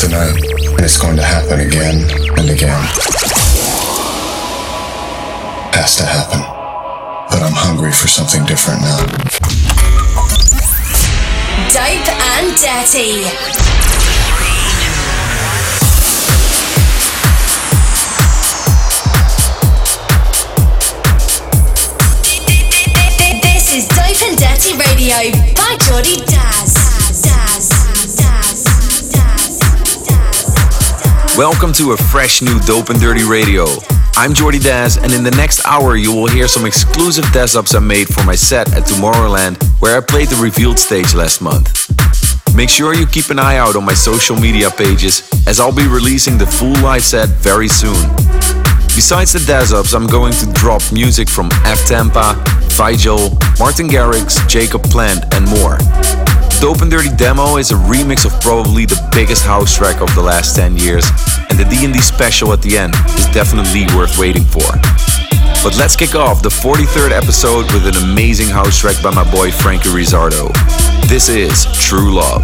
tonight, and it's going to happen again and again. Has to happen. But I'm hungry for something different now. Dope and dirty. This is Dope and Dirty Radio by Jordy Dazz. Welcome to a fresh new Dope and Dirty Radio. I'm Jordy Dazz, and in the next hour, you will hear some exclusive Daz ups I made for my set at Tomorrowland, where I played the revealed stage last month. Make sure you keep an eye out on my social media pages, as I'll be releasing the full live set very soon. Besides the Daz ups, I'm going to drop music from F Tampa, Vigel, Martin Garrix, Jacob Plant, and more. Dope and Dirty Demo is a remix of probably the biggest house track of the last 10 years, and the D&D special at the end is definitely worth waiting for. But let's kick off the 43rd episode with an amazing house track by my boy Frankie Rizzardo. This is True Love.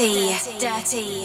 Dirty. Dirty.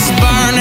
To be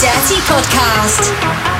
Dirty Podcast.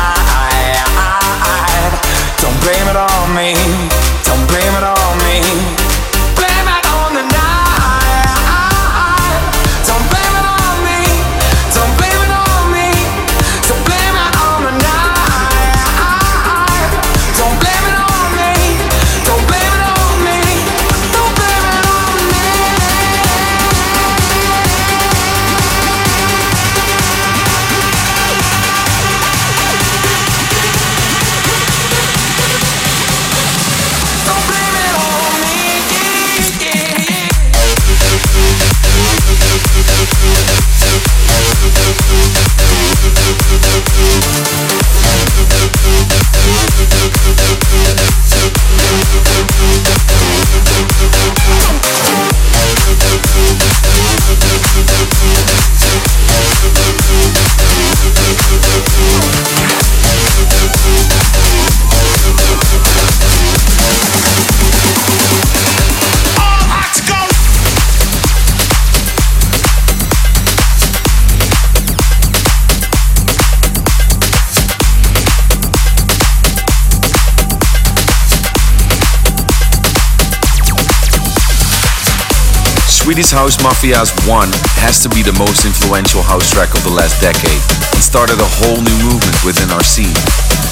Swedish House Mafia's One has to be the most influential house track of the last decade and started a whole new movement within our scene.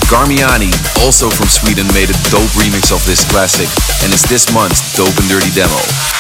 Garmiani, also from Sweden, made a dope remix of this classic and it's this month's Dope and Dirty demo.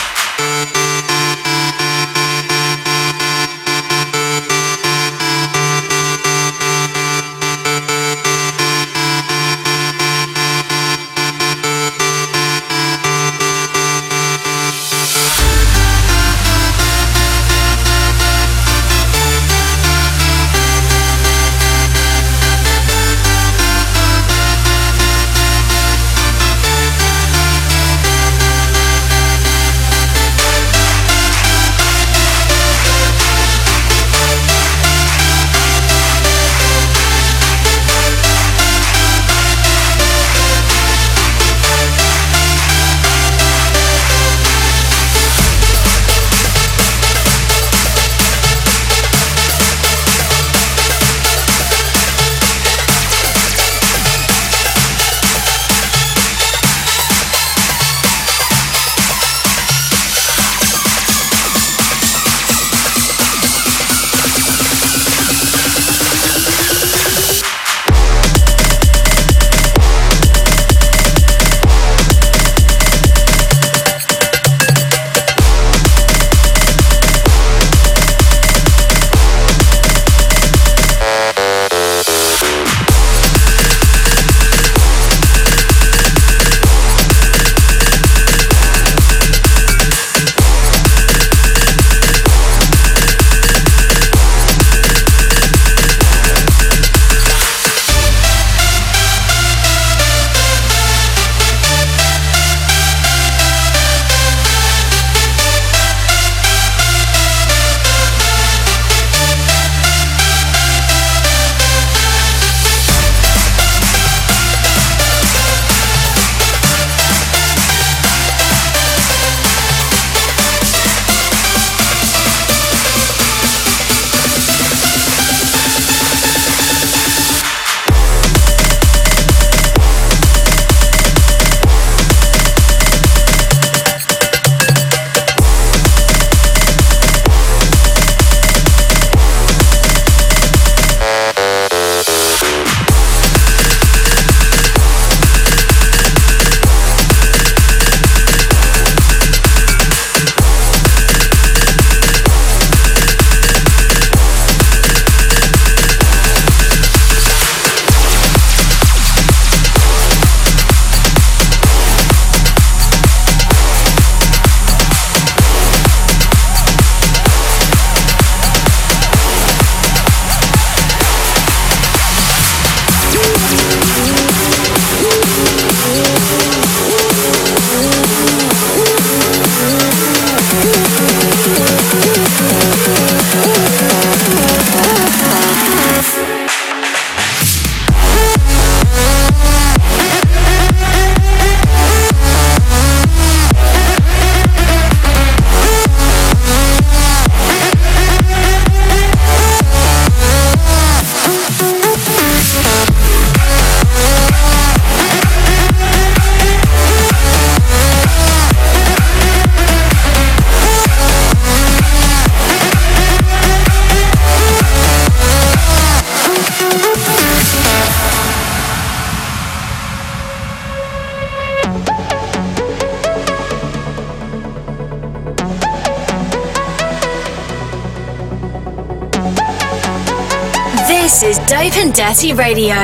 Radio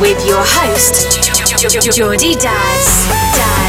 with your host, Jordy Dazz. Dazz.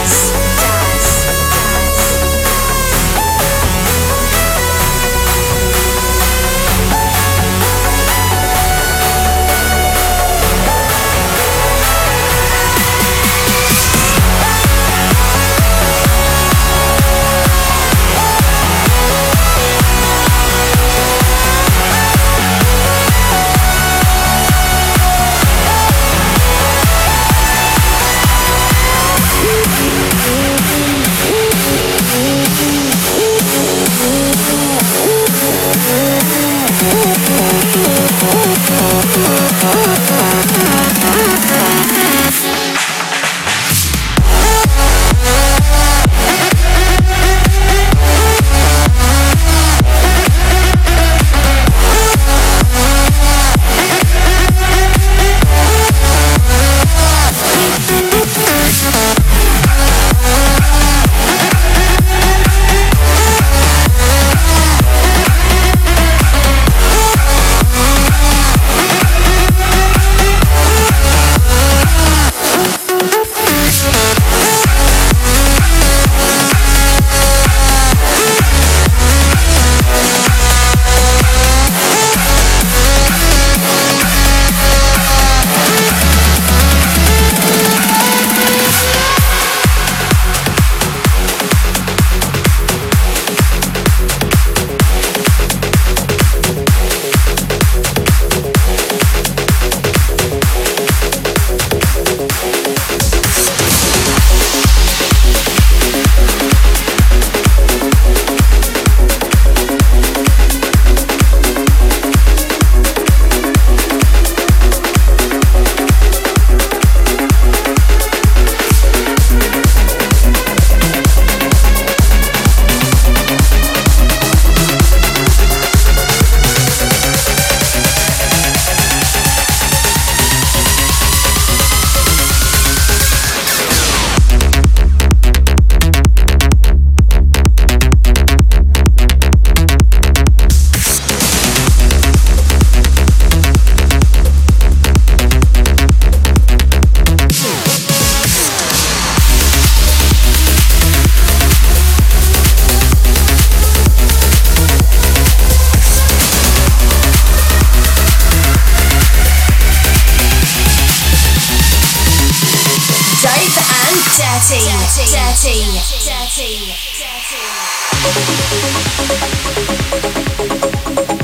and dirty. Dirty. Dirty. dirty. dirty.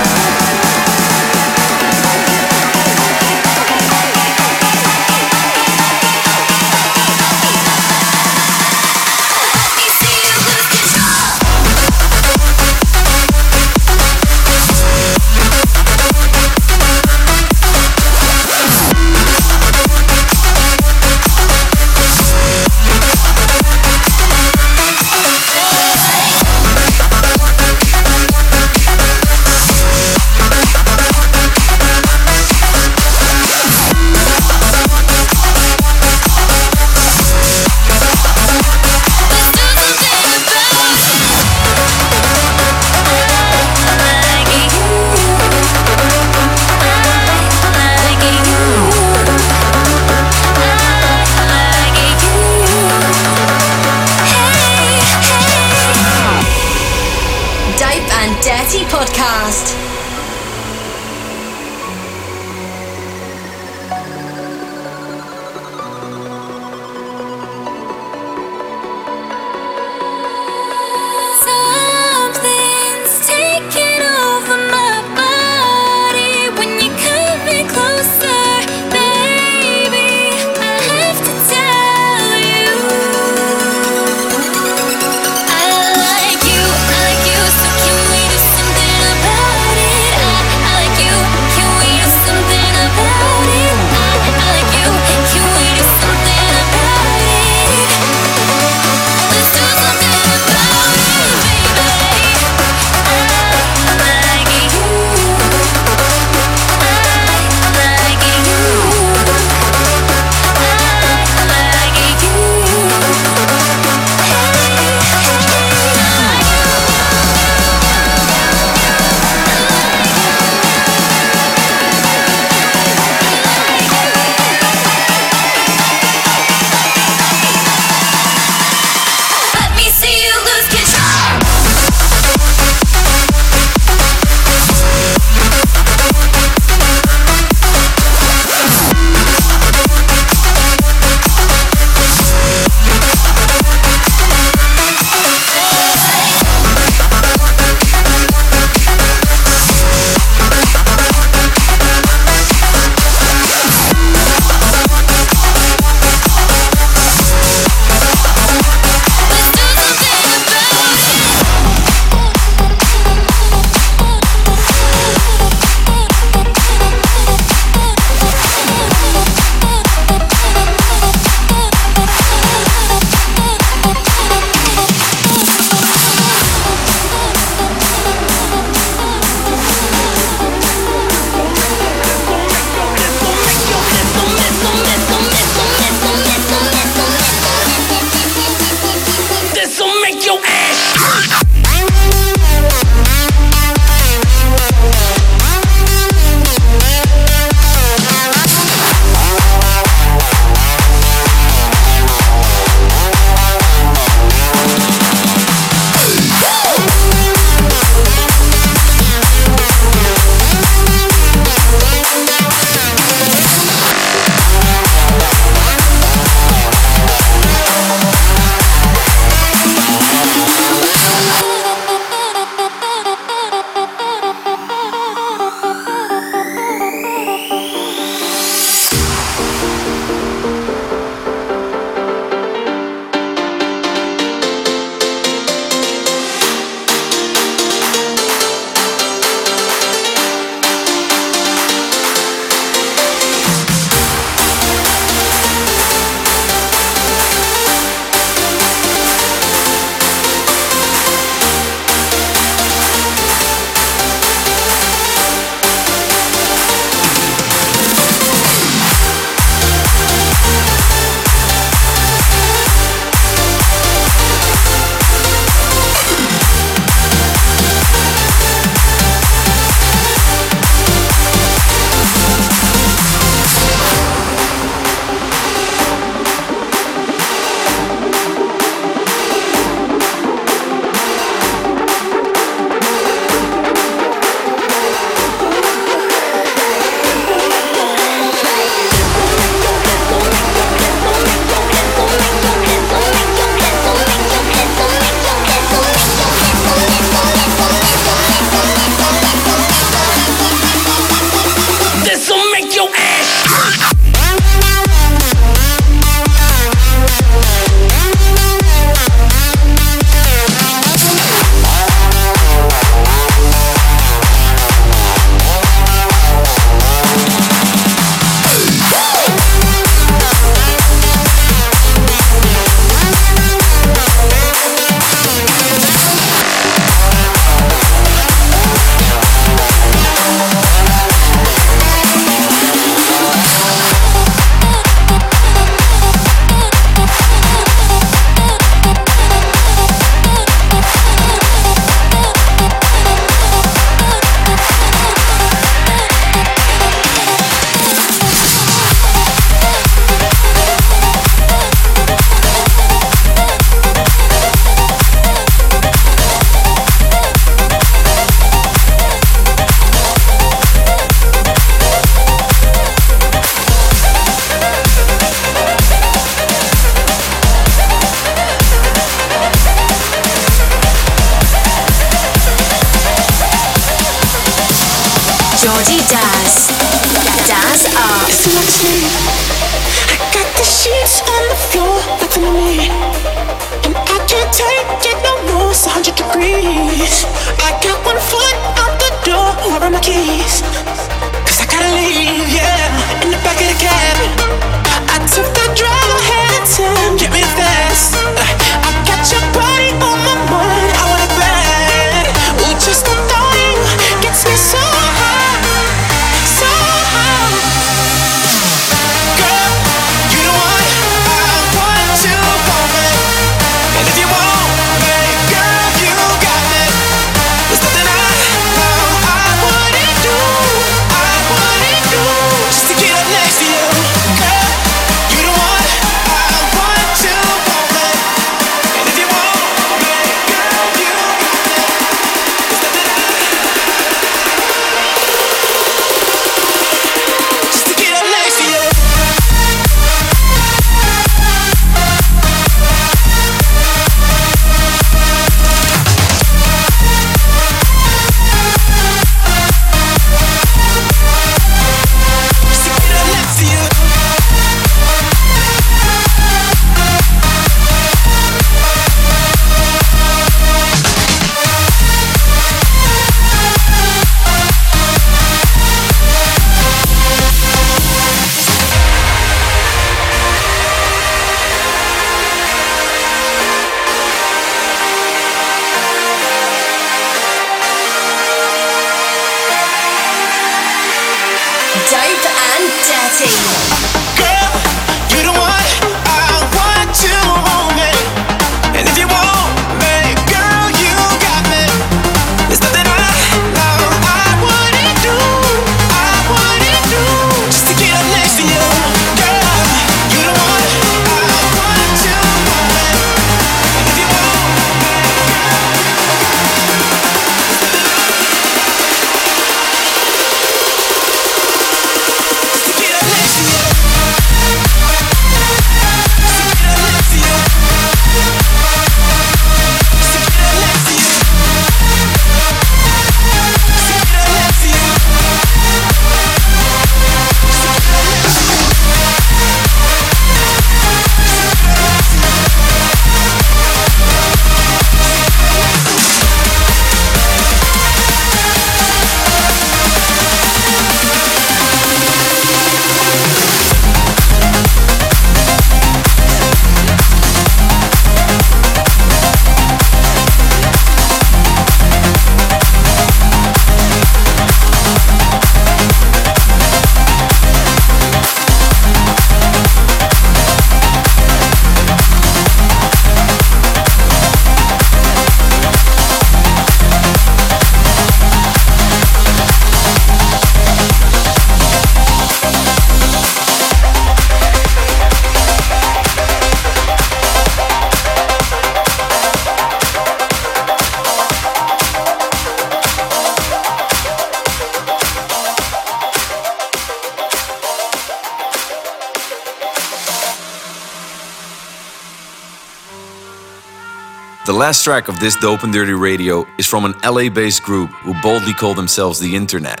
The last track of this Dope and Dirty Radio is from an LA based group who boldly call themselves The Internet.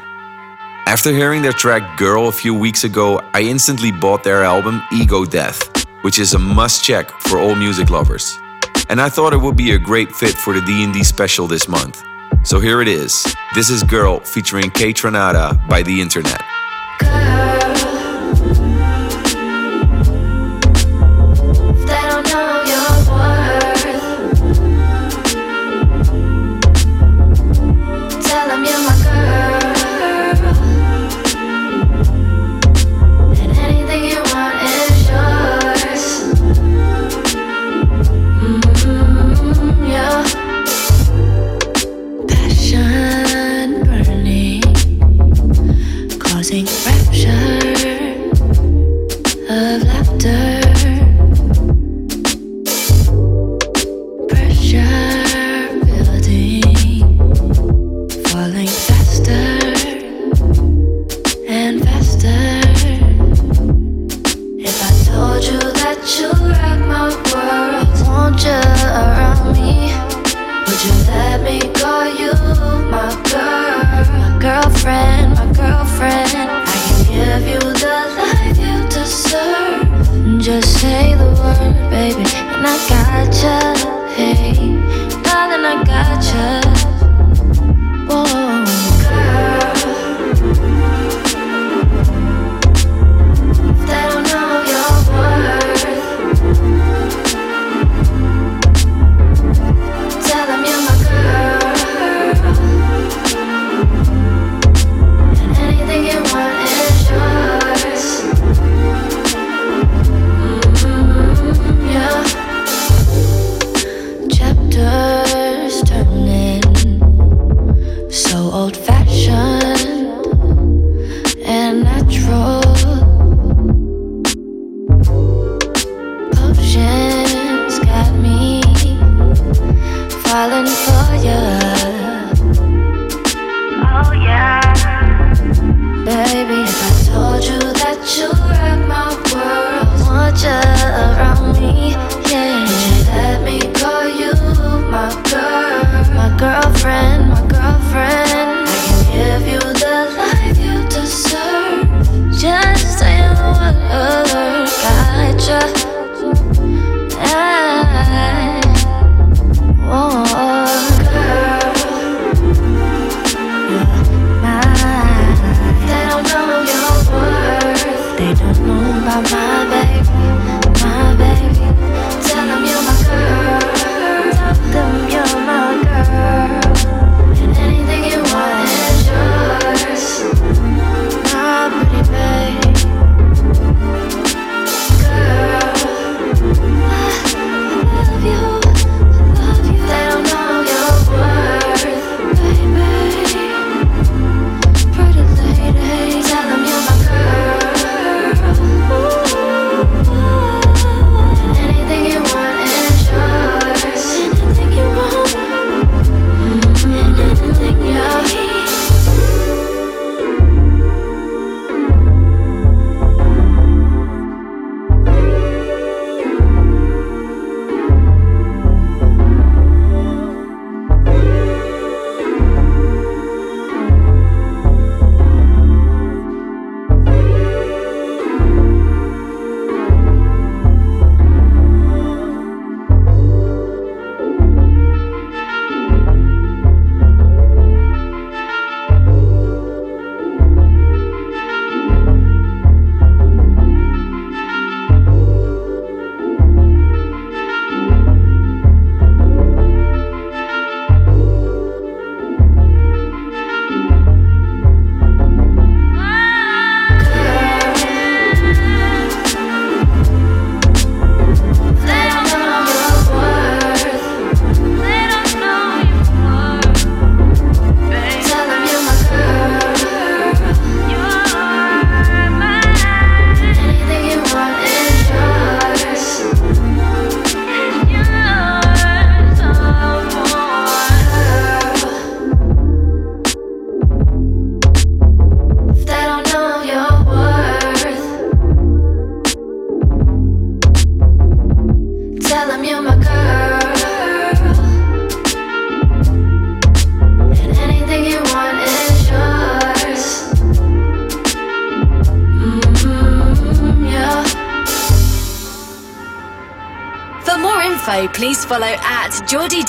After hearing their track Girl a few weeks ago, I instantly bought their album Ego Death, which is a must check for all music lovers. And I thought it would be a great fit for the D&D special this month. So here it is. This is Girl featuring KAYTRANADA by The Internet.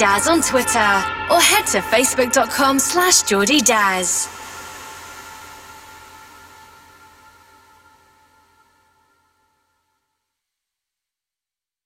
Dazz on Twitter or head to facebook.com slash Jordy Dazz.